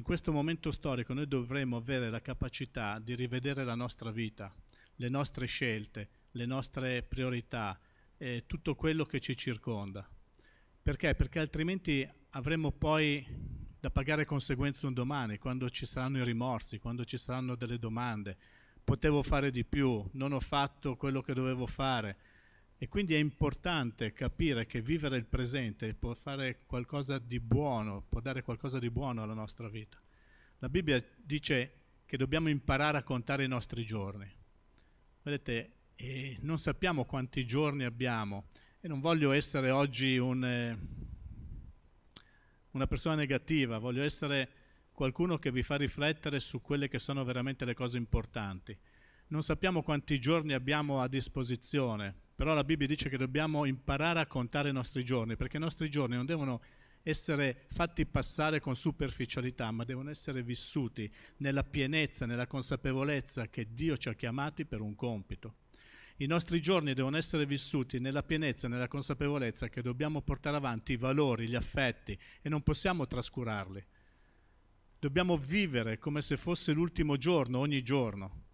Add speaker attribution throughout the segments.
Speaker 1: in questo momento storico noi dovremmo avere la capacità di rivedere la nostra vita, le nostre scelte, le nostre priorità, eh, tutto quello che ci circonda. Perché? Perché altrimenti avremo poi da pagare conseguenze un domani, quando ci saranno i rimorsi, quando ci saranno delle domande. Potevo fare di più, non ho fatto quello che dovevo fare. E quindi è importante capire che vivere il presente può fare qualcosa di buono, può dare qualcosa di buono alla nostra vita. La Bibbia dice che dobbiamo imparare a contare i nostri giorni. Vedete, e non sappiamo quanti giorni abbiamo e non voglio essere oggi un, eh, una persona negativa, voglio essere qualcuno che vi fa riflettere su quelle che sono veramente le cose importanti. Non sappiamo quanti giorni abbiamo a disposizione, però la Bibbia dice che dobbiamo imparare a contare i nostri giorni, perché i nostri giorni non devono essere fatti passare con superficialità, ma devono essere vissuti nella pienezza, nella consapevolezza che Dio ci ha chiamati per un compito. I nostri giorni devono essere vissuti nella pienezza, nella consapevolezza che dobbiamo portare avanti i valori, gli affetti e non possiamo trascurarli. Dobbiamo vivere come se fosse l'ultimo giorno, ogni giorno.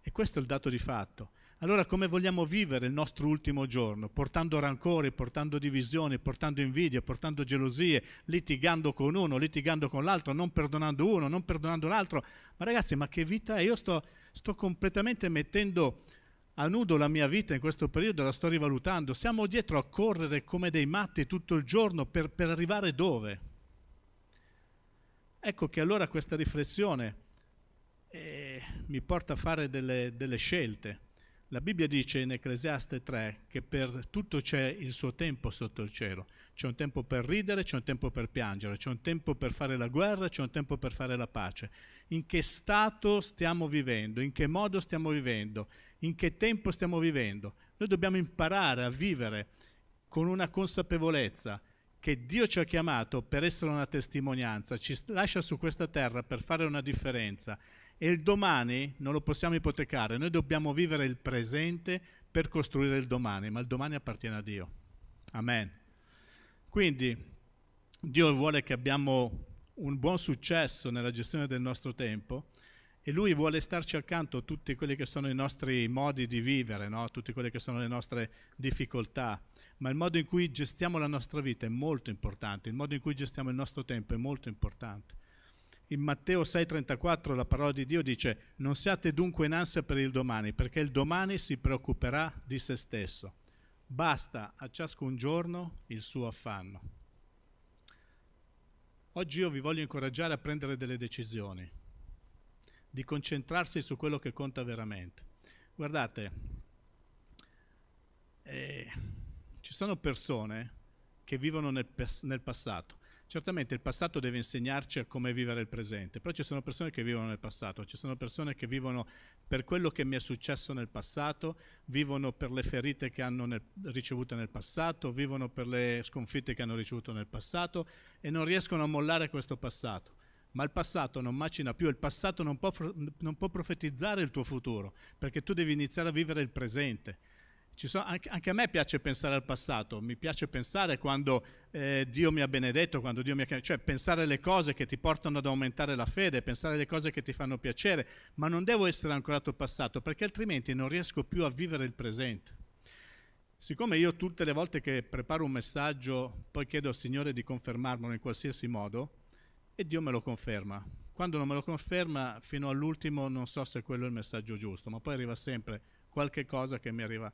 Speaker 1: E questo è il dato di fatto. Allora come vogliamo vivere il nostro ultimo giorno? Portando rancori, portando divisioni, portando invidie, portando gelosie, litigando con uno, litigando con l'altro, non perdonando uno, non perdonando l'altro. Ma ragazzi, ma che vita è? Io sto, sto completamente mettendo a nudo la mia vita in questo periodo, la sto rivalutando. Siamo dietro a correre come dei matti tutto il giorno per, per arrivare dove? Ecco che allora questa riflessione eh, mi porta a fare delle, delle scelte. La Bibbia dice in Ecclesiaste 3 che per tutto c'è il suo tempo sotto il cielo. C'è un tempo per ridere, c'è un tempo per piangere, c'è un tempo per fare la guerra, c'è un tempo per fare la pace. In che stato stiamo vivendo? In che modo stiamo vivendo? in che tempo stiamo vivendo. Noi dobbiamo imparare a vivere con una consapevolezza che Dio ci ha chiamato per essere una testimonianza, ci lascia su questa terra per fare una differenza e il domani non lo possiamo ipotecare, noi dobbiamo vivere il presente per costruire il domani, ma il domani appartiene a Dio. Amen. Quindi Dio vuole che abbiamo un buon successo nella gestione del nostro tempo e lui vuole starci accanto tutti quelli che sono i nostri modi di vivere, no? tutte quelle che sono le nostre difficoltà, ma il modo in cui gestiamo la nostra vita è molto importante, il modo in cui gestiamo il nostro tempo è molto importante. In Matteo 6:34 la parola di Dio dice non siate dunque in ansia per il domani, perché il domani si preoccuperà di se stesso. Basta a ciascun giorno il suo affanno. Oggi io vi voglio incoraggiare a prendere delle decisioni di concentrarsi su quello che conta veramente. Guardate, eh, ci sono persone che vivono nel, nel, passato. Certamente il passato deve insegnarci a come vivere il presente, però ci sono persone che vivono nel passato, ci sono persone che vivono per quello che mi è successo nel passato, vivono per le ferite che hanno nel, ricevute nel passato, vivono per le sconfitte che hanno ricevuto nel passato e non riescono a mollare questo passato ma il passato non macina più, il passato non può, non può profetizzare il tuo futuro, perché tu devi iniziare a vivere il presente. Sono, anche, a me piace pensare al passato, mi piace pensare quando eh, Dio mi ha benedetto, quando Dio mi ha cioè pensare alle cose che ti portano ad aumentare la fede, pensare alle cose che ti fanno piacere, ma non devo essere ancorato al passato, perché altrimenti non riesco più a vivere il presente. Siccome io tutte le volte che preparo un messaggio, poi chiedo al Signore di confermarmelo in qualsiasi modo, e Dio me lo conferma. Quando non me lo conferma, fino all'ultimo non so se quello è il messaggio giusto, ma poi arriva sempre qualche cosa che mi arriva,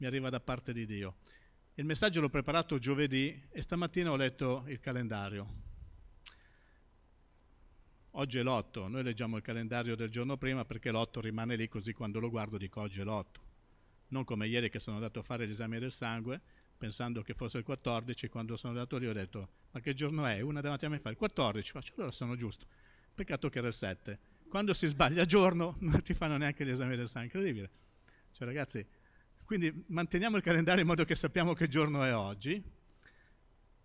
Speaker 1: mi arriva da parte di Dio. Il messaggio l'ho preparato giovedì e stamattina ho letto il calendario. Oggi è l'8, noi leggiamo il calendario del giorno prima perché l'8 rimane lì così quando lo guardo dico oggi è l'8. Non come ieri che sono andato a fare l'esame del sangue pensando che fosse il 14, quando sono andato lì ho detto ma che giorno è? Una davanti a me fa il 14, faccio allora sono giusto. Peccato che era il 7. Quando si sbaglia giorno non ti fanno neanche gli esami del sangue, incredibile. Cioè ragazzi, quindi manteniamo il calendario in modo che sappiamo che giorno è oggi.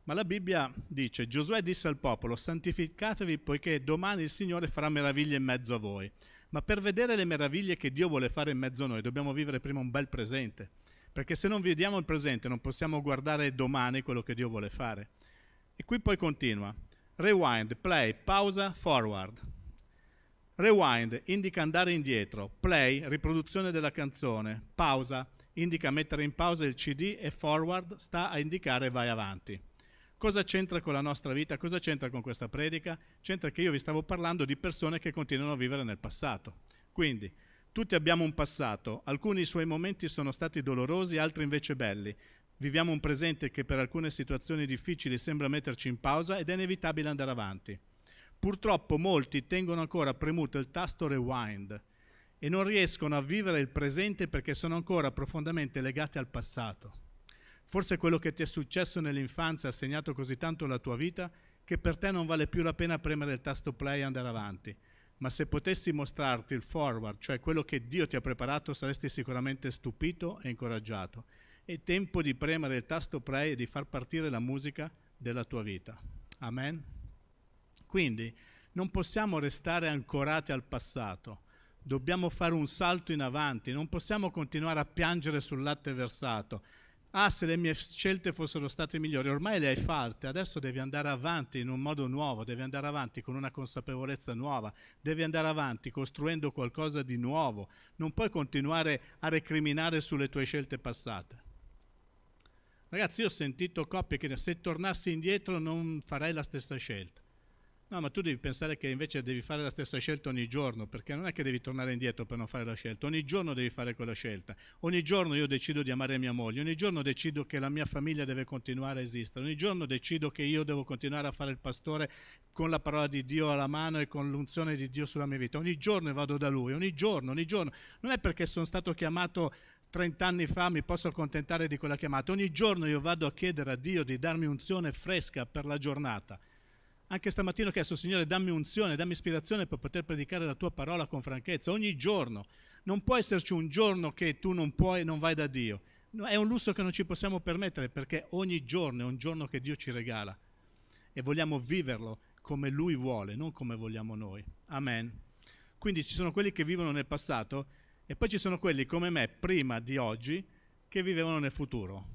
Speaker 1: Ma la Bibbia dice, Giosuè disse al popolo, santificatevi poiché domani il Signore farà meraviglie in mezzo a voi. Ma per vedere le meraviglie che Dio vuole fare in mezzo a noi dobbiamo vivere prima un bel presente perché se non vediamo il presente non possiamo guardare domani quello che Dio vuole fare. E qui poi continua, Rewind, play, pausa, forward. Rewind indica andare indietro, play, riproduzione della canzone, pausa, indica mettere in pausa il CD e forward sta a indicare vai avanti. Cosa c'entra con la nostra vita? Cosa c'entra con questa predica? C'entra che io vi stavo parlando di persone che continuano a vivere nel passato. Quindi, tutti abbiamo un passato, alcuni suoi momenti sono stati dolorosi, altri invece belli. Viviamo un presente che per alcune situazioni difficili sembra metterci in pausa ed è inevitabile andare avanti. Purtroppo molti tengono ancora premuto il tasto rewind e non riescono a vivere il presente perché sono ancora profondamente legati al passato. Forse quello che ti è successo nell'infanzia ha segnato così tanto la tua vita che per te non vale più la pena premere il tasto play e andare avanti. Ma se potessi mostrarti il forward, cioè quello che Dio ti ha preparato, saresti sicuramente stupito e incoraggiato. È tempo di premere il tasto play e di far partire la musica della tua vita. Amen. Quindi non possiamo restare ancorati al passato, dobbiamo fare un salto in avanti, non possiamo continuare a piangere sul latte versato. Ah, se le mie scelte fossero state migliori, ormai le hai fatte, adesso devi andare avanti in un modo nuovo, devi andare avanti con una consapevolezza nuova, devi andare avanti costruendo qualcosa di nuovo, non puoi continuare a recriminare sulle tue scelte passate. Ragazzi, io ho sentito coppie che se tornassi indietro non farei la stessa scelta. No, ma tu devi pensare che invece devi fare la stessa scelta ogni giorno, perché non è che devi tornare indietro per non fare la scelta, ogni giorno devi fare quella scelta. Ogni giorno io decido di amare mia moglie, ogni giorno decido che la mia famiglia deve continuare a esistere, ogni giorno decido che io devo continuare a fare il pastore con la parola di Dio alla mano e con l'unzione di Dio sulla mia vita. Ogni giorno vado da Lui, ogni giorno, ogni giorno. Non è perché sono stato chiamato 30 anni fa mi posso accontentare di quella chiamata. Ogni giorno io vado a chiedere a Dio di darmi unzione fresca per la giornata. Anche stamattina ho chiesto, Signore, dammi unzione, dammi ispirazione per poter predicare la tua parola con franchezza. Ogni giorno. Non può esserci un giorno che tu non puoi, non vai da Dio. È un lusso che non ci possiamo permettere perché ogni giorno è un giorno che Dio ci regala e vogliamo viverlo come Lui vuole, non come vogliamo noi. Amen. Quindi ci sono quelli che vivono nel passato e poi ci sono quelli come me, prima di oggi, che vivevano nel futuro.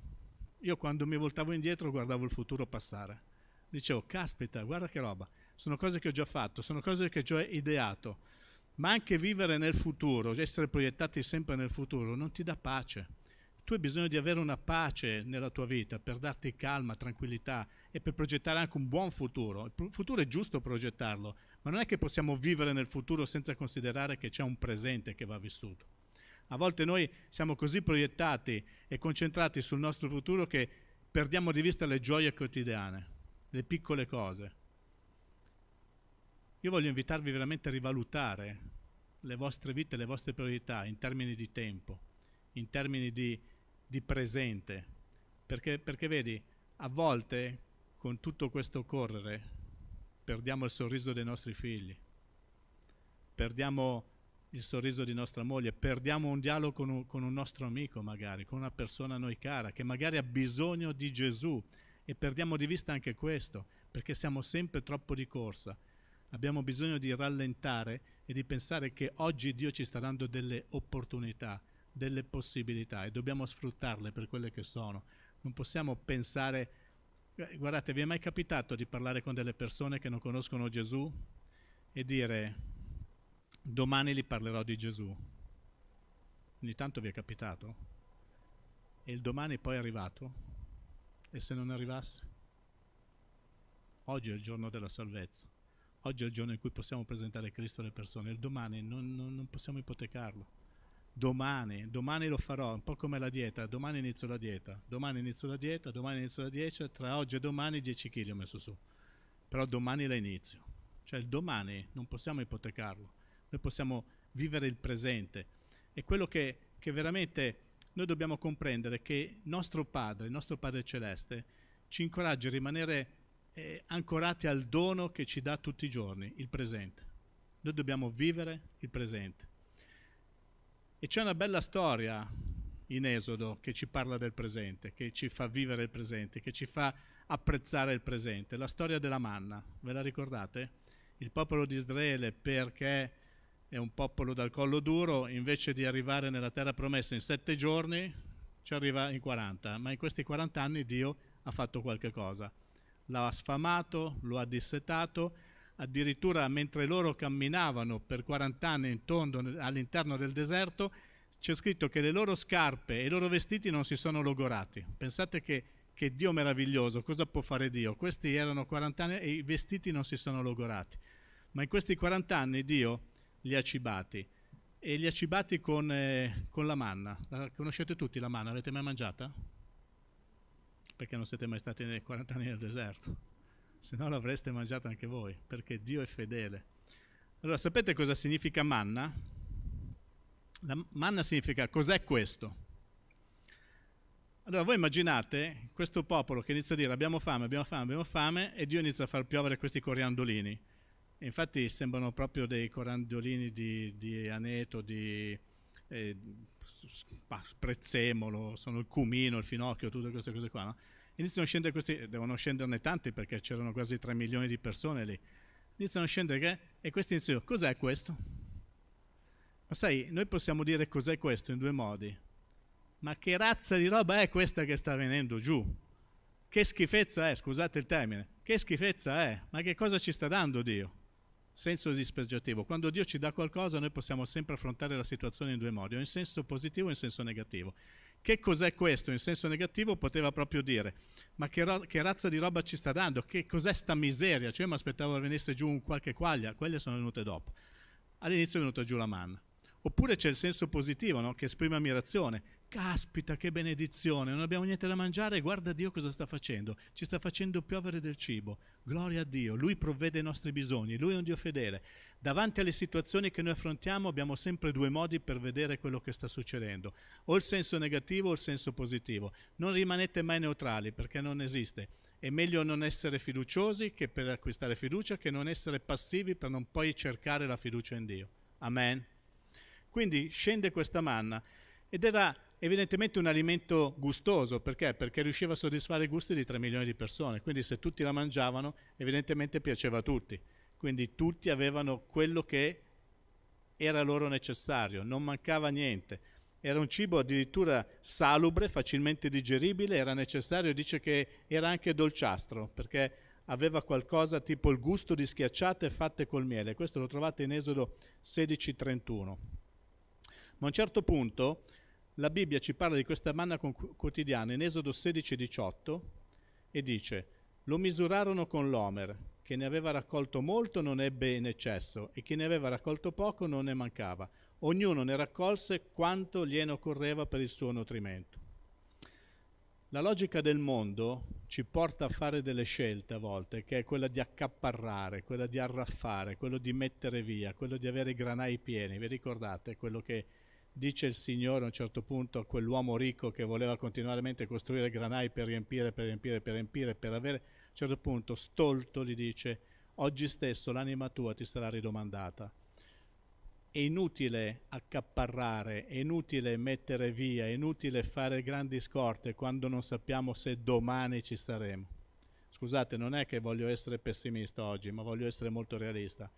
Speaker 1: Io quando mi voltavo indietro guardavo il futuro passare dicevo, caspita, guarda che roba, sono cose che ho già fatto, sono cose che ho già ideato, ma anche vivere nel futuro, essere proiettati sempre nel futuro, non ti dà pace. Tu hai bisogno di avere una pace nella tua vita per darti calma, tranquillità e per progettare anche un buon futuro. Il futuro è giusto progettarlo, ma non è che possiamo vivere nel futuro senza considerare che c'è un presente che va vissuto. A volte noi siamo così proiettati e concentrati sul nostro futuro che perdiamo di vista le gioie quotidiane le piccole cose. Io voglio invitarvi veramente a rivalutare le vostre vite, le vostre priorità in termini di tempo, in termini di, di presente, perché, perché vedi, a volte con tutto questo correre perdiamo il sorriso dei nostri figli, perdiamo il sorriso di nostra moglie, perdiamo un dialogo con un, con un, nostro amico magari, con una persona a noi cara, che magari ha bisogno di Gesù e perdiamo di vista anche questo, perché siamo sempre troppo di corsa. Abbiamo bisogno di rallentare e di pensare che oggi Dio ci sta dando delle opportunità, delle possibilità e dobbiamo sfruttarle per quelle che sono. Non possiamo pensare, eh, guardate, vi è mai capitato di parlare con delle persone che non conoscono Gesù e dire domani gli parlerò di Gesù? Ogni tanto vi è capitato? E il domani poi è arrivato? E se non arrivasse? Oggi è il giorno della salvezza. Oggi è il giorno in cui possiamo presentare Cristo alle persone. Il domani non, non, non possiamo ipotecarlo. Domani, domani lo farò, un po' come la dieta. Domani inizio la dieta. Domani inizio la dieta, domani inizio la dieta. Tra oggi e domani 10 kg ho messo su. Però domani la inizio. Cioè il domani non possiamo ipotecarlo. Noi possiamo vivere il presente. E quello che, che veramente noi dobbiamo comprendere che nostro Padre, il nostro Padre Celeste, ci incoraggia a rimanere eh, ancorati al dono che ci dà tutti i giorni, il presente. Noi dobbiamo vivere il presente. E c'è una bella storia in Esodo che ci parla del presente, che ci fa vivere il presente, che ci fa apprezzare il presente. La storia della manna, ve la ricordate? Il popolo di Israele perché è un popolo dal collo duro, invece di arrivare nella terra promessa in sette giorni, ci arriva in 40, ma in questi 40 anni Dio ha fatto qualche cosa. l'ha sfamato, lo ha dissetato, addirittura mentre loro camminavano per 40 anni intorno, all'interno del deserto, c'è scritto che le loro scarpe e i loro vestiti non si sono logorati. Pensate che, che Dio meraviglioso, cosa può fare Dio? Questi erano 40 anni e i vestiti non si sono logorati. Ma in questi 40 anni Dio li ha cibati e li ha cibati con, eh, con la manna. La conoscete tutti la manna? L'avete mai mangiata? Perché non siete mai stati nei 40 anni nel deserto? Se no l'avreste mangiata anche voi, perché Dio è fedele. Allora, sapete cosa significa manna? La manna significa cos'è questo? Allora voi immaginate questo popolo che inizia a dire abbiamo fame, abbiamo fame, abbiamo fame e Dio inizia a far piovere questi coriandolini infatti sembrano proprio dei corandolini di, di aneto, di eh, prezzemolo, sono il cumino, il finocchio, tutte queste cose qua. No? Iniziano a scendere questi, devono scenderne tanti perché c'erano quasi 3 milioni di persone lì. Iniziano a scendere che, e questi iniziano, cos'è questo? Ma sai, noi possiamo dire cos'è questo in due modi. Ma che razza di roba è questa che sta venendo giù? Che schifezza è, scusate il termine, che schifezza è? Ma che cosa ci sta dando Dio? Senso dispregiativo. Quando Dio ci dà qualcosa noi possiamo sempre affrontare la situazione in due modi, o in senso positivo o in senso negativo. Che cos'è questo in senso negativo? Poteva proprio dire, ma che, ro- che razza di roba ci sta dando? Che cos'è sta miseria? Cioè mi aspettavo che venisse giù un qualche quaglia, quelle sono venute dopo. All'inizio è venuta giù la manna. Oppure c'è il senso positivo no? che esprime ammirazione. Caspita, che benedizione, non abbiamo niente da mangiare, guarda Dio cosa sta facendo. Ci sta facendo piovere del cibo. Gloria a Dio, Lui provvede i nostri bisogni, Lui è un Dio fedele. Davanti alle situazioni che noi affrontiamo abbiamo sempre due modi per vedere quello che sta succedendo, o il senso negativo o il senso positivo. Non rimanete mai neutrali perché non esiste. È meglio non essere fiduciosi che per acquistare fiducia, che non essere passivi per non poi cercare la fiducia in Dio. Amen. Quindi scende questa manna ed era evidentemente un alimento gustoso, perché? Perché riusciva a soddisfare i gusti di 3 milioni di persone, quindi se tutti la mangiavano evidentemente piaceva a tutti, quindi tutti avevano quello che era loro necessario, non mancava niente. Era un cibo addirittura salubre, facilmente digeribile, era necessario, dice che era anche dolciastro, perché aveva qualcosa tipo il gusto di schiacciate fatte col miele. Questo lo trovate in Esodo 16:31. Ma a un certo punto la Bibbia ci parla di questa manna quotidiana in Esodo 16:18 e dice: Lo misurarono con l'Omer, che ne aveva raccolto molto non ebbe in eccesso, e chi ne aveva raccolto poco non ne mancava. Ognuno ne raccolse quanto gliene occorreva per il suo nutrimento. La logica del mondo ci porta a fare delle scelte a volte, che è quella di accaparrare, quella di arraffare, quello di mettere via, quello di avere i granai pieni. Vi ricordate quello che dice il Signore a un certo punto a quell'uomo ricco che voleva continuamente costruire granai per riempire, per riempire, per riempire, per avere, a un certo punto stolto gli dice, oggi stesso l'anima tua ti sarà ridomandata. È inutile accaparrare, è inutile mettere via, è inutile fare grandi scorte quando non sappiamo se domani ci saremo. Scusate, non è che voglio essere pessimista oggi, ma voglio essere molto realista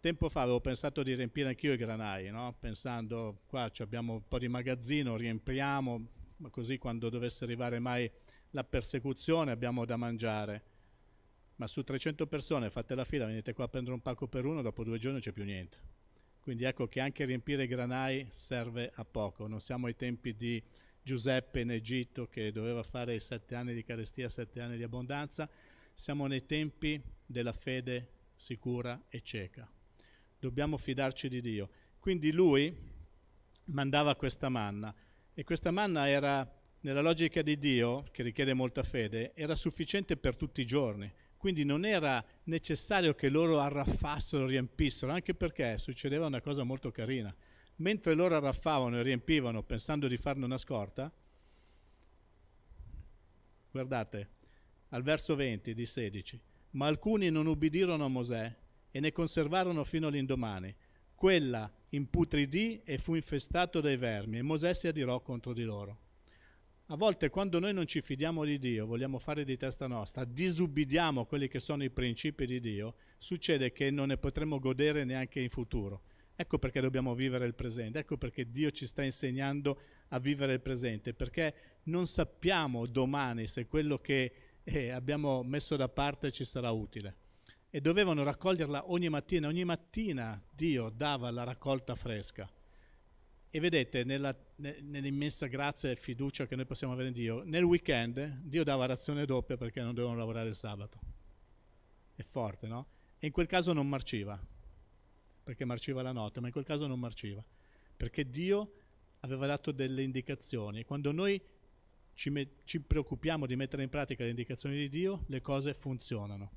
Speaker 1: Tempo fa avevo pensato di riempire anch'io i granai, no? pensando qua abbiamo un po' di magazzino, riempiamo, così quando dovesse arrivare mai la persecuzione abbiamo da mangiare. Ma su 300 persone fate la fila, venite qua a prendere un pacco per uno, dopo due giorni non c'è più niente. Quindi ecco che anche riempire i granai serve a poco. Non siamo ai tempi di Giuseppe in Egitto che doveva fare i sette anni di carestia, sette anni di abbondanza. Siamo nei tempi della fede sicura e cieca dobbiamo fidarci di Dio. Quindi lui mandava questa manna e questa manna era, nella logica di Dio, che richiede molta fede, era sufficiente per tutti i giorni. Quindi non era necessario che loro arraffassero, riempissero, anche perché succedeva una cosa molto carina. Mentre loro arraffavano e riempivano pensando di farne una scorta, guardate, al verso 20 di 16, ma alcuni non ubbidirono a Mosè e ne conservarono fino all'indomani. Quella imputridì e fu infestato dai vermi e Mosè si adirò contro di loro. A volte quando noi non ci fidiamo di Dio, vogliamo fare di testa nostra, disubbidiamo quelli che sono i principi di Dio, succede che non ne potremo godere neanche in futuro. Ecco perché dobbiamo vivere il presente, ecco perché Dio ci sta insegnando a vivere il presente, perché non sappiamo domani se quello che e abbiamo messo da parte ci sarà utile. E dovevano raccoglierla ogni mattina, ogni mattina Dio dava la raccolta fresca. E vedete, nella, nell'immensa grazia e fiducia che noi possiamo avere in Dio, nel weekend Dio dava razione doppia perché non dovevano lavorare il sabato. È forte, no? E in quel caso non marciva, perché marciva la notte, ma in quel caso non marciva, perché Dio aveva dato delle indicazioni. Quando noi ci, me- ci preoccupiamo di mettere in pratica le indicazioni di Dio, le cose funzionano.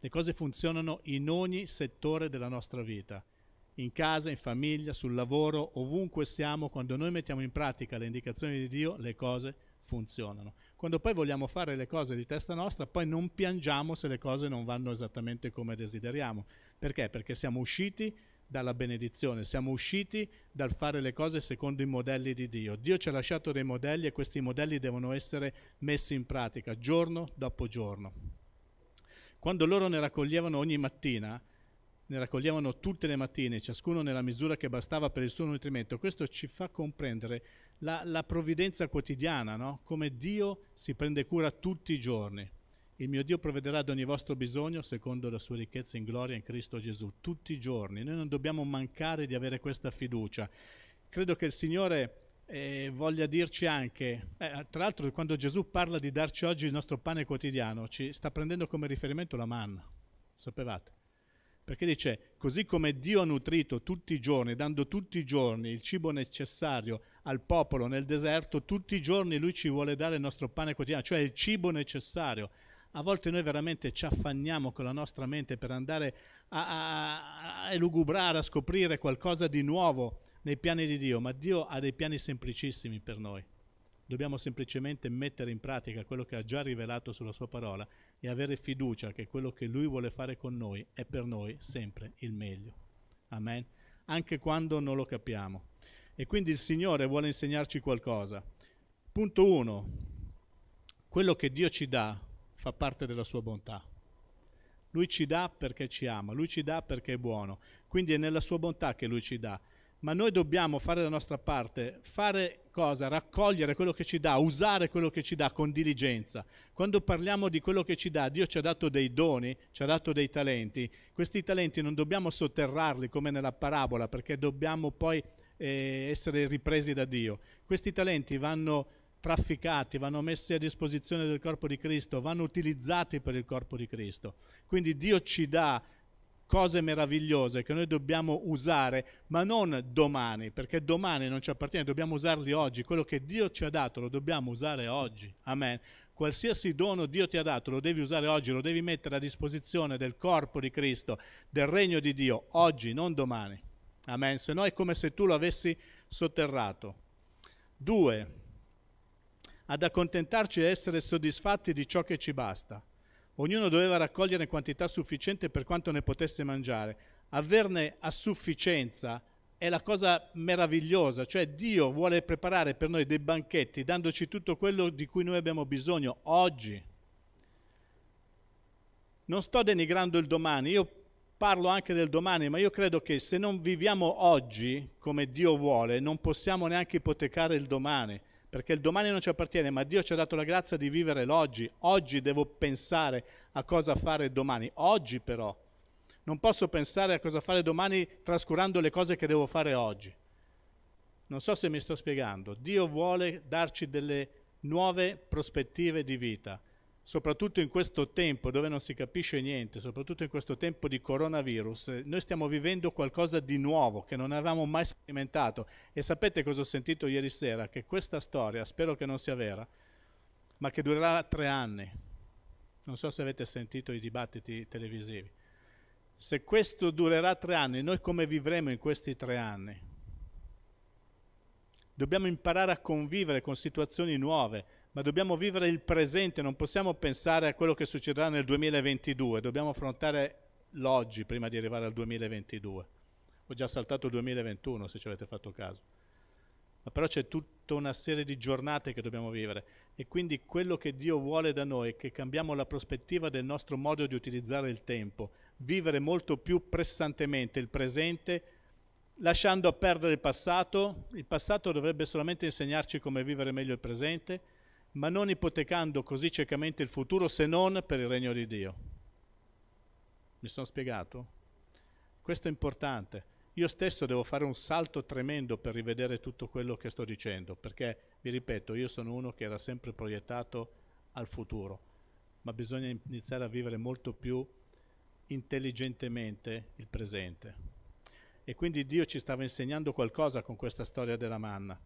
Speaker 1: Le cose funzionano in ogni settore della nostra vita in casa, in famiglia, sul lavoro, ovunque siamo, quando noi mettiamo in pratica le indicazioni di Dio, le cose funzionano. Quando poi vogliamo fare le cose di testa nostra, poi non piangiamo se le cose non vanno esattamente come desideriamo. Perché? Perché siamo usciti dalla benedizione, siamo usciti dal fare le cose secondo i modelli di Dio. Dio ci ha lasciato dei modelli e questi modelli devono essere messi in pratica giorno dopo giorno. Quando loro ne raccoglievano ogni mattina, ne raccoglievano tutte le mattine, ciascuno nella misura che bastava per il suo nutrimento. Questo ci fa comprendere la, la provvidenza quotidiana, no? come Dio si prende cura tutti i giorni. Il mio Dio provvederà ad ogni vostro bisogno secondo la sua ricchezza in gloria in Cristo Gesù, tutti i giorni. Noi non dobbiamo mancare di avere questa fiducia. Credo che il Signore eh, voglia dirci anche, eh, tra l'altro quando Gesù parla di darci oggi il nostro pane quotidiano, ci sta prendendo come riferimento la manna, sapevate? Perché dice, così come Dio ha nutrito tutti i giorni, dando tutti i giorni il cibo necessario al popolo nel deserto, tutti i giorni Lui ci vuole dare il nostro pane quotidiano, cioè il cibo necessario. A volte noi veramente ci affanniamo con la nostra mente per andare a, a, a elugubrare, a scoprire qualcosa di nuovo nei piani di Dio, ma Dio ha dei piani semplicissimi per noi. Dobbiamo semplicemente mettere in pratica quello che ha già rivelato sulla sua parola e avere fiducia che quello che Lui vuole fare con noi è per noi sempre il meglio. Amen. Anche quando non lo capiamo. E quindi il Signore vuole insegnarci qualcosa. Punto 1. Quello che Dio ci dà fa parte della sua bontà. Lui ci dà perché ci ama, lui ci dà perché è buono. Quindi è nella sua bontà che lui ci dà ma noi dobbiamo fare la nostra parte, fare cosa? Raccogliere quello che ci dà, usare quello che ci dà con diligenza. Quando parliamo di quello che ci dà, Dio ci ha dato dei doni, ci ha dato dei talenti. Questi talenti non dobbiamo sotterrarli come nella parabola, perché dobbiamo poi eh, essere ripresi da Dio. Questi talenti vanno trafficati, vanno messi a disposizione del corpo di Cristo, vanno utilizzati per il corpo di Cristo. Quindi Dio ci dà cose meravigliose che noi dobbiamo usare, ma non domani, perché domani non ci appartiene, dobbiamo usarli oggi. Quello che Dio ci ha dato lo dobbiamo usare oggi. Amen. Qualsiasi dono Dio ti ha dato lo devi usare oggi, lo devi mettere a disposizione del corpo di Cristo, del regno di Dio, oggi, non domani. Amen. Se no è come se tu lo avessi sotterrato. Due, ad accontentarci e essere soddisfatti di ciò che ci basta. Ognuno doveva raccogliere quantità sufficiente per quanto ne potesse mangiare. Averne a sufficienza è la cosa meravigliosa, cioè Dio vuole preparare per noi dei banchetti dandoci tutto quello di cui noi abbiamo bisogno oggi. Non sto denigrando il domani, io parlo anche del domani, ma io credo che se non viviamo oggi come Dio vuole, non possiamo neanche ipotecare il domani perché il domani non ci appartiene, ma Dio ci ha dato la grazia di vivere l'oggi. Oggi devo pensare a cosa fare domani, oggi però. Non posso pensare a cosa fare domani trascurando le cose che devo fare oggi. Non so se mi sto spiegando. Dio vuole darci delle nuove prospettive di vita soprattutto in questo tempo dove non si capisce niente, soprattutto in questo tempo di coronavirus, noi stiamo vivendo qualcosa di nuovo che non avevamo mai sperimentato. E sapete cosa ho sentito ieri sera? Che questa storia, spero che non sia vera, ma che durerà tre anni. Non so se avete sentito i dibattiti televisivi. Se questo durerà tre anni, noi come vivremo in questi tre anni? Dobbiamo imparare a convivere con situazioni nuove ma dobbiamo vivere il presente, non possiamo pensare a quello che succederà nel 2022, dobbiamo affrontare l'oggi prima di arrivare al 2022. Ho già saltato il 2021 se ci avete fatto caso. Ma però c'è tutta una serie di giornate che dobbiamo vivere e quindi quello che Dio vuole da noi è che cambiamo la prospettiva del nostro modo di utilizzare il tempo, vivere molto più pressantemente il presente, lasciando perdere il passato. Il passato dovrebbe solamente insegnarci come vivere meglio il presente ma non ipotecando così ciecamente il futuro se non per il regno di Dio. Mi sono spiegato? Questo è importante. Io stesso devo fare un salto tremendo per rivedere tutto quello che sto dicendo, perché, vi ripeto, io sono uno che era sempre proiettato al futuro, ma bisogna iniziare a vivere molto più intelligentemente il presente. E quindi Dio ci stava insegnando qualcosa con questa storia della manna.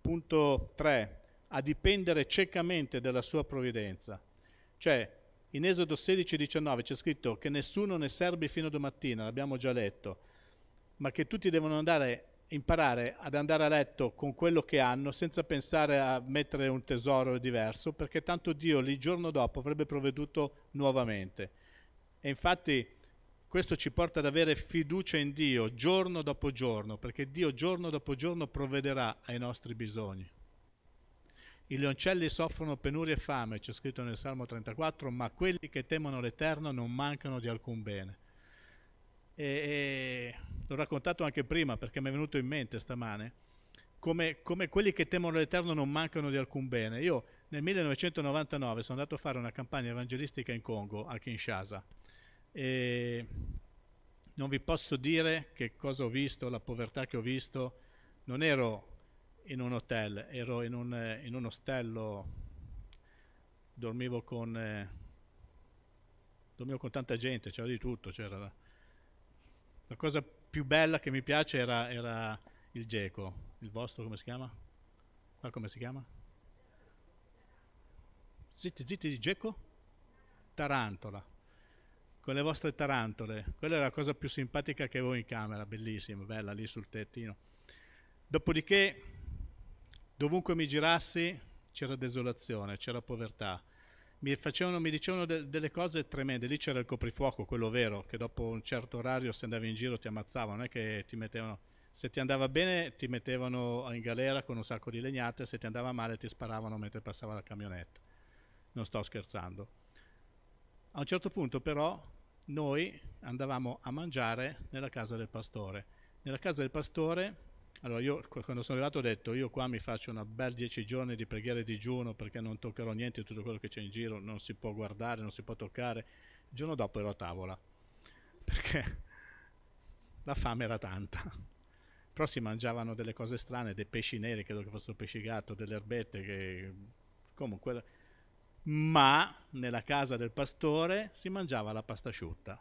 Speaker 1: Punto 3 a dipendere ciecamente dalla sua provvidenza. Cioè, in Esodo 16-19 c'è scritto che nessuno ne serbi fino a domattina, l'abbiamo già letto, ma che tutti devono andare, imparare ad andare a letto con quello che hanno senza pensare a mettere un tesoro diverso, perché tanto Dio lì giorno dopo avrebbe provveduto nuovamente. E infatti questo ci porta ad avere fiducia in Dio giorno dopo giorno, perché Dio giorno dopo giorno provvederà ai nostri bisogni. I leoncelli soffrono penuria e fame, c'è scritto nel Salmo 34, ma quelli che temono l'Eterno non mancano di alcun bene. E, e l'ho raccontato anche prima perché mi è venuto in mente stamane, come, come quelli che temono l'Eterno non mancano di alcun bene. Io nel 1999 sono andato a fare una campagna evangelistica in Congo, a Kinshasa, e non vi posso dire che cosa ho visto, la povertà che ho visto. Non ero in un hotel, ero in un, in un ostello, dormivo con, eh, dormivo con tanta gente, c'era di tutto, c'era la, la cosa più bella che mi piace era, era il geco, il vostro come si chiama? Qua come si chiama? Zitti, zitti di geco? Tarantola. Con le vostre tarantole. Quella è la cosa più simpatica che avevo in camera, bellissima, bella lì sul tettino. Dopodiché Dovunque mi girassi c'era desolazione, c'era povertà. Mi, facevano, mi dicevano de, delle cose tremende. Lì c'era il coprifuoco, quello vero, che dopo un certo orario se andavi in giro ti ammazzavano, non è che ti mettevano... Se ti andava bene ti mettevano in galera con un sacco di legnate, se ti andava male ti sparavano mentre passava la camionetta. Non sto scherzando. A un certo punto però noi andavamo a mangiare nella casa del pastore. Nella casa del pastore allora io quando sono arrivato ho detto io qua mi faccio una bel dieci giorni di preghiera e digiuno perché non toccherò niente di tutto quello che c'è in giro, non si può guardare, non si può toccare. Il giorno dopo ero a tavola perché la fame era tanta. Però si mangiavano delle cose strane, dei pesci neri, credo che fossero pesci gatto, delle erbette che comunque ma nella casa del pastore si mangiava la pasta asciutta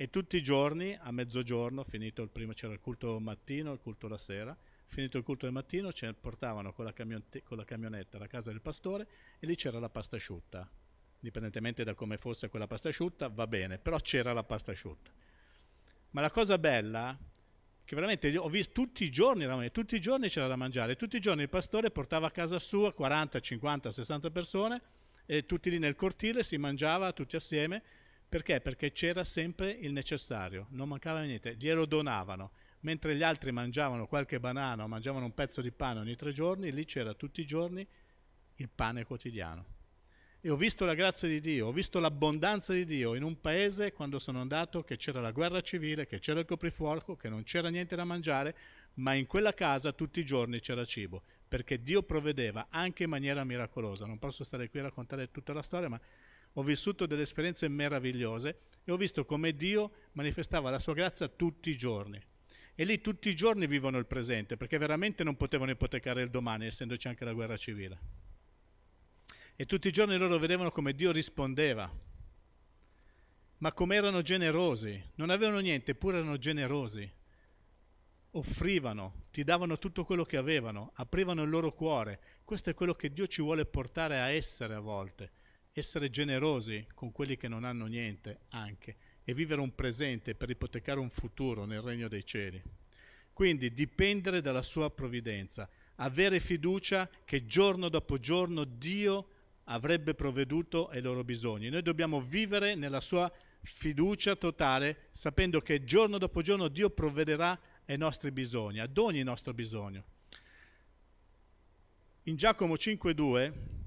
Speaker 1: e tutti i giorni a mezzogiorno, finito il primo, c'era il culto mattino, il culto la sera, finito il culto del mattino ci portavano con la, con la camionetta alla casa del pastore e lì c'era la pasta asciutta. Indipendentemente da come fosse quella pasta asciutta, va bene, però c'era la pasta asciutta. Ma la cosa bella che veramente ho visto tutti i giorni, tutti i giorni c'era da mangiare, tutti i giorni il pastore portava a casa sua 40, 50, 60 persone e tutti lì nel cortile si mangiava tutti assieme perché? Perché c'era sempre il necessario, non mancava niente, glielo donavano. Mentre gli altri mangiavano qualche banana o mangiavano un pezzo di pane ogni tre giorni, lì c'era tutti i giorni il pane quotidiano. E ho visto la grazia di Dio, ho visto l'abbondanza di Dio in un paese quando sono andato che c'era la guerra civile, che c'era il coprifuoco, che non c'era niente da mangiare, ma in quella casa tutti i giorni c'era cibo, perché Dio provvedeva anche in maniera miracolosa. Non posso stare qui a raccontare tutta la storia, ma ho vissuto delle esperienze meravigliose e ho visto come Dio manifestava la sua grazia tutti i giorni. E lì tutti i giorni vivono il presente, perché veramente non potevano ipotecare il domani, essendoci anche la guerra civile. E tutti i giorni loro vedevano come Dio rispondeva, ma come erano generosi, non avevano niente, eppure erano generosi. Offrivano, ti davano tutto quello che avevano, aprivano il loro cuore. Questo è quello che Dio ci vuole portare a essere a volte essere generosi con quelli che non hanno niente anche e vivere un presente per ipotecare un futuro nel regno dei cieli. Quindi dipendere dalla sua provvidenza, avere fiducia che giorno dopo giorno Dio avrebbe provveduto ai loro bisogni. Noi dobbiamo vivere nella sua fiducia totale, sapendo che giorno dopo giorno Dio provvederà ai nostri bisogni, ad ogni nostro bisogno. In Giacomo 5:2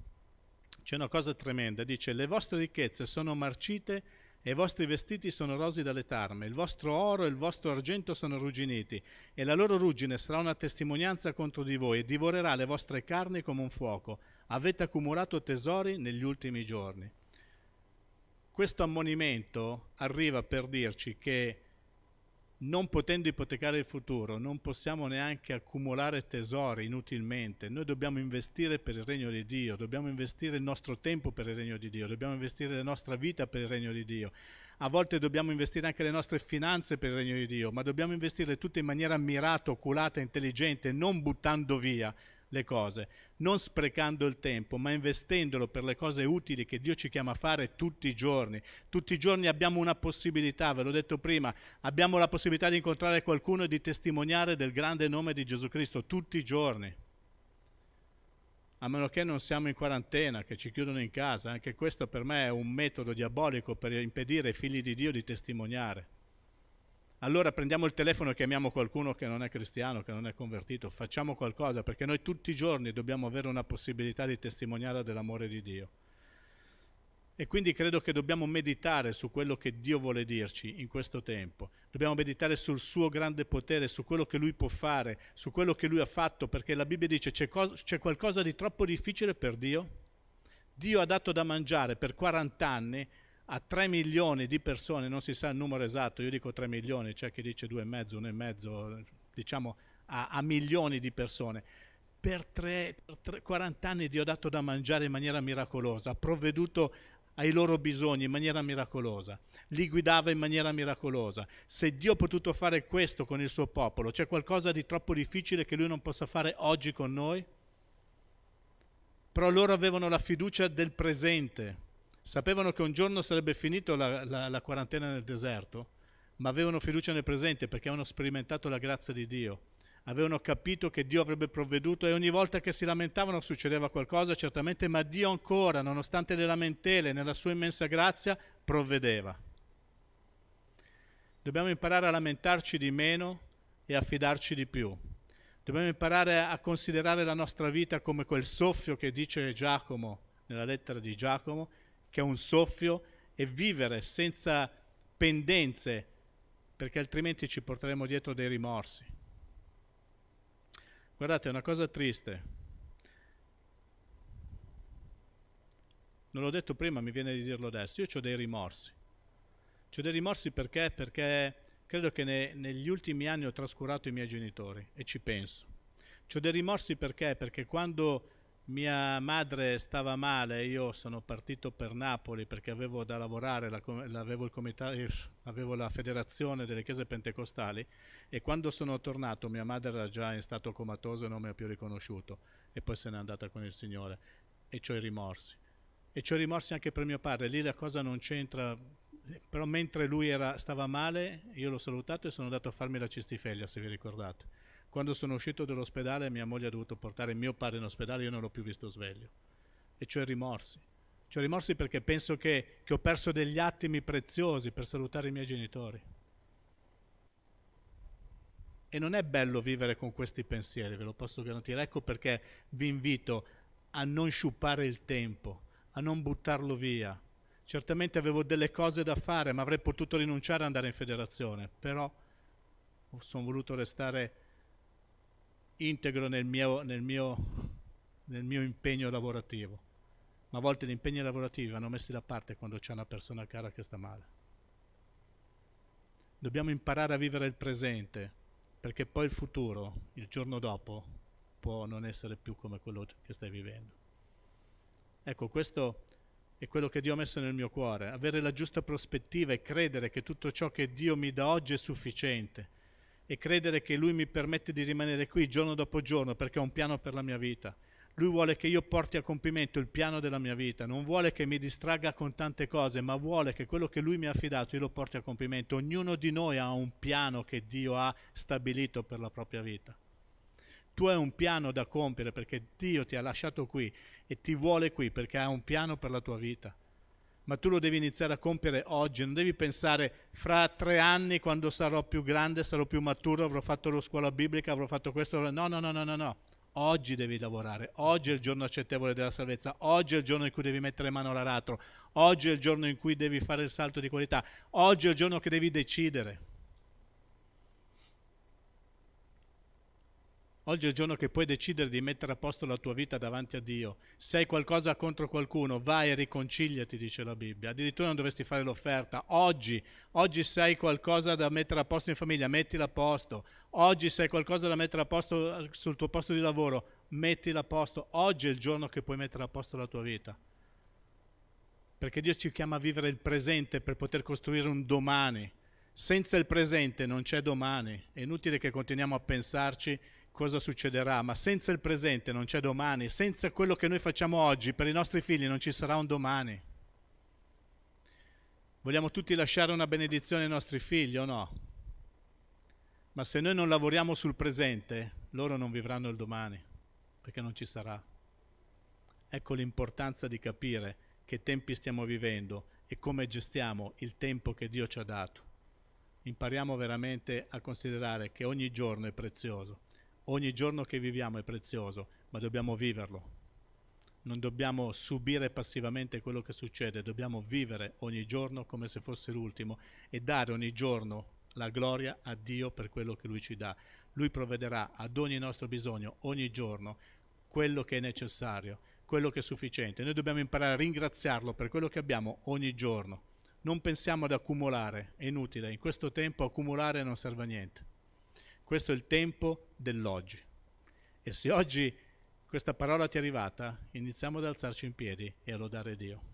Speaker 1: c'è una cosa tremenda, dice le vostre ricchezze sono marcite e i vostri vestiti sono rosi dalle tarme, il vostro oro e il vostro argento sono rugginiti, e la loro ruggine sarà una testimonianza contro di voi, e divorerà le vostre carni come un fuoco. avete accumulato tesori negli ultimi giorni. Questo ammonimento arriva per dirci che non potendo ipotecare il futuro, non possiamo neanche accumulare tesori inutilmente. Noi dobbiamo investire per il regno di Dio, dobbiamo investire il nostro tempo per il regno di Dio, dobbiamo investire la nostra vita per il regno di Dio. A volte dobbiamo investire anche le nostre finanze per il regno di Dio, ma dobbiamo investire tutto in maniera mirata, oculata, intelligente, non buttando via le cose, non sprecando il tempo, ma investendolo per le cose utili che Dio ci chiama a fare tutti i giorni. Tutti i giorni abbiamo una possibilità, ve l'ho detto prima, abbiamo la possibilità di incontrare qualcuno e di testimoniare del grande nome di Gesù Cristo tutti i giorni. A meno che non siamo in quarantena, che ci chiudono in casa, anche questo per me è un metodo diabolico per impedire ai figli di Dio di testimoniare allora prendiamo il telefono e chiamiamo qualcuno che non è cristiano, che non è convertito, facciamo qualcosa, perché noi tutti i giorni dobbiamo avere una possibilità di testimoniare dell'amore di Dio. E quindi credo che dobbiamo meditare su quello che Dio vuole dirci in questo tempo. Dobbiamo meditare sul suo grande potere, su quello che Lui può fare, su quello che Lui ha fatto, perché la Bibbia dice c'è, cos- c'è qualcosa di troppo difficile per Dio? Dio ha dato da mangiare per 40 anni a 3 milioni di persone, non si sa il numero esatto, io dico 3 milioni, c'è chi dice 2,5, 1,5, diciamo a, a, milioni di persone. Per, tre, per tre, 40 anni Dio ha dato da mangiare in maniera miracolosa, ha provveduto ai loro bisogni in maniera miracolosa, li guidava in maniera miracolosa. Se Dio ha potuto fare questo con il suo popolo, c'è qualcosa di troppo difficile che Lui non possa fare oggi con noi? Però loro avevano la fiducia del presente, Sapevano che un giorno sarebbe finito la, la, la quarantena nel deserto, ma avevano fiducia nel presente perché avevano sperimentato la grazia di Dio. Avevano capito che Dio avrebbe provveduto e ogni volta che si lamentavano succedeva qualcosa, certamente, ma Dio ancora, nonostante le lamentele, nella sua immensa grazia, provvedeva. Dobbiamo imparare a lamentarci di meno e a fidarci di più. Dobbiamo imparare a considerare la nostra vita come quel soffio che dice Giacomo nella lettera di Giacomo, che è un soffio e vivere senza pendenze, perché altrimenti ci porteremo dietro dei rimorsi. Guardate, è una cosa triste. Non l'ho detto prima, mi viene di dirlo adesso. Io ho dei rimorsi. Ho dei rimorsi perché? Perché credo che ne, negli ultimi anni ho trascurato i miei genitori e ci penso. Ho dei rimorsi perché? Perché quando mia madre stava male, io sono partito per Napoli perché avevo da lavorare, la, avevo, comitato, avevo, la federazione delle chiese pentecostali e quando sono tornato mia madre era già in stato comatoso e non mi ha più riconosciuto e poi se n'è andata con il Signore e ho i rimorsi. E ho i rimorsi anche per mio padre, lì la cosa non c'entra, però mentre lui era, stava male io l'ho salutato e sono andato a farmi la cistifeglia se vi ricordate quando sono uscito dall'ospedale mia moglie ha dovuto portare mio padre in ospedale, io non l'ho più visto sveglio. E ho rimorsi. Ho rimorsi perché penso che, che ho perso degli attimi preziosi per salutare i miei genitori. E non è bello vivere con questi pensieri, ve lo posso garantire. Ecco perché vi invito a non sciupare il tempo, a non buttarlo via. Certamente avevo delle cose da fare, ma avrei potuto rinunciare ad andare in federazione, però sono voluto restare integro nel mio, nel mio, nel mio impegno lavorativo. Ma a volte gli impegni lavorativi vanno messi da parte quando c'è una persona cara che sta male. Dobbiamo imparare a vivere il presente, perché poi il futuro, il giorno dopo, può non essere più come quello che stai vivendo. Ecco, questo è quello che Dio ha messo nel mio cuore, avere la giusta prospettiva e credere che tutto ciò che Dio mi dà oggi è sufficiente e credere che Lui mi permette di rimanere qui giorno dopo giorno perché ha un piano per la mia vita. Lui vuole che io porti a compimento il piano della mia vita, non vuole che mi distragga con tante cose, ma vuole che quello che Lui mi ha affidato io lo porti a compimento. Ognuno di noi ha un piano che Dio ha stabilito per la propria vita. Tu hai un piano da compiere perché Dio ti ha lasciato qui e ti vuole qui perché ha un piano per la tua vita ma tu lo devi iniziare a compiere oggi, non devi pensare fra tre anni quando sarò più grande, sarò più maturo, avrò fatto la scuola biblica, avrò fatto questo. No, no, no, no, no, no. Oggi devi lavorare, oggi è il giorno accettevole della salvezza, oggi è il giorno in cui devi mettere mano all'aratro, oggi è il giorno in cui devi fare il salto di qualità, oggi è il giorno che devi decidere. Oggi è il giorno che puoi decidere di mettere a posto la tua vita davanti a Dio. Se hai qualcosa contro qualcuno, vai e riconciliati, dice la Bibbia. Addirittura non dovresti fare l'offerta. Oggi, oggi se hai qualcosa da mettere a posto in famiglia, mettila a posto. Oggi se hai qualcosa da mettere a posto sul tuo posto di lavoro, mettila a posto. Oggi è il giorno che puoi mettere a posto la tua vita. Perché Dio ci chiama a vivere il presente per poter costruire un domani. Senza il presente non c'è domani. È inutile che continuiamo a pensarci cosa succederà, ma senza il presente non c'è domani, senza quello che noi facciamo oggi per i nostri figli non ci sarà un domani. Vogliamo tutti lasciare una benedizione ai nostri figli o no? Ma se noi non lavoriamo sul presente, loro non vivranno il domani, perché non ci sarà. Ecco l'importanza di capire che tempi stiamo vivendo e come gestiamo il tempo che Dio ci ha dato. Impariamo veramente a considerare che ogni giorno è prezioso Ogni giorno che viviamo è prezioso, ma dobbiamo viverlo. Non dobbiamo subire passivamente quello che succede, dobbiamo vivere ogni giorno come se fosse l'ultimo e dare ogni giorno la gloria a Dio per quello che Lui ci dà. Lui provvederà ad ogni nostro bisogno, ogni giorno, quello che è necessario, quello che è sufficiente. Noi dobbiamo imparare a ringraziarlo per quello che abbiamo ogni giorno. Non pensiamo ad accumulare, è inutile, in questo tempo accumulare non serve a niente. Questo è il tempo dell'oggi. E se oggi questa parola ti è arrivata, iniziamo ad alzarci in piedi e a lodare Dio.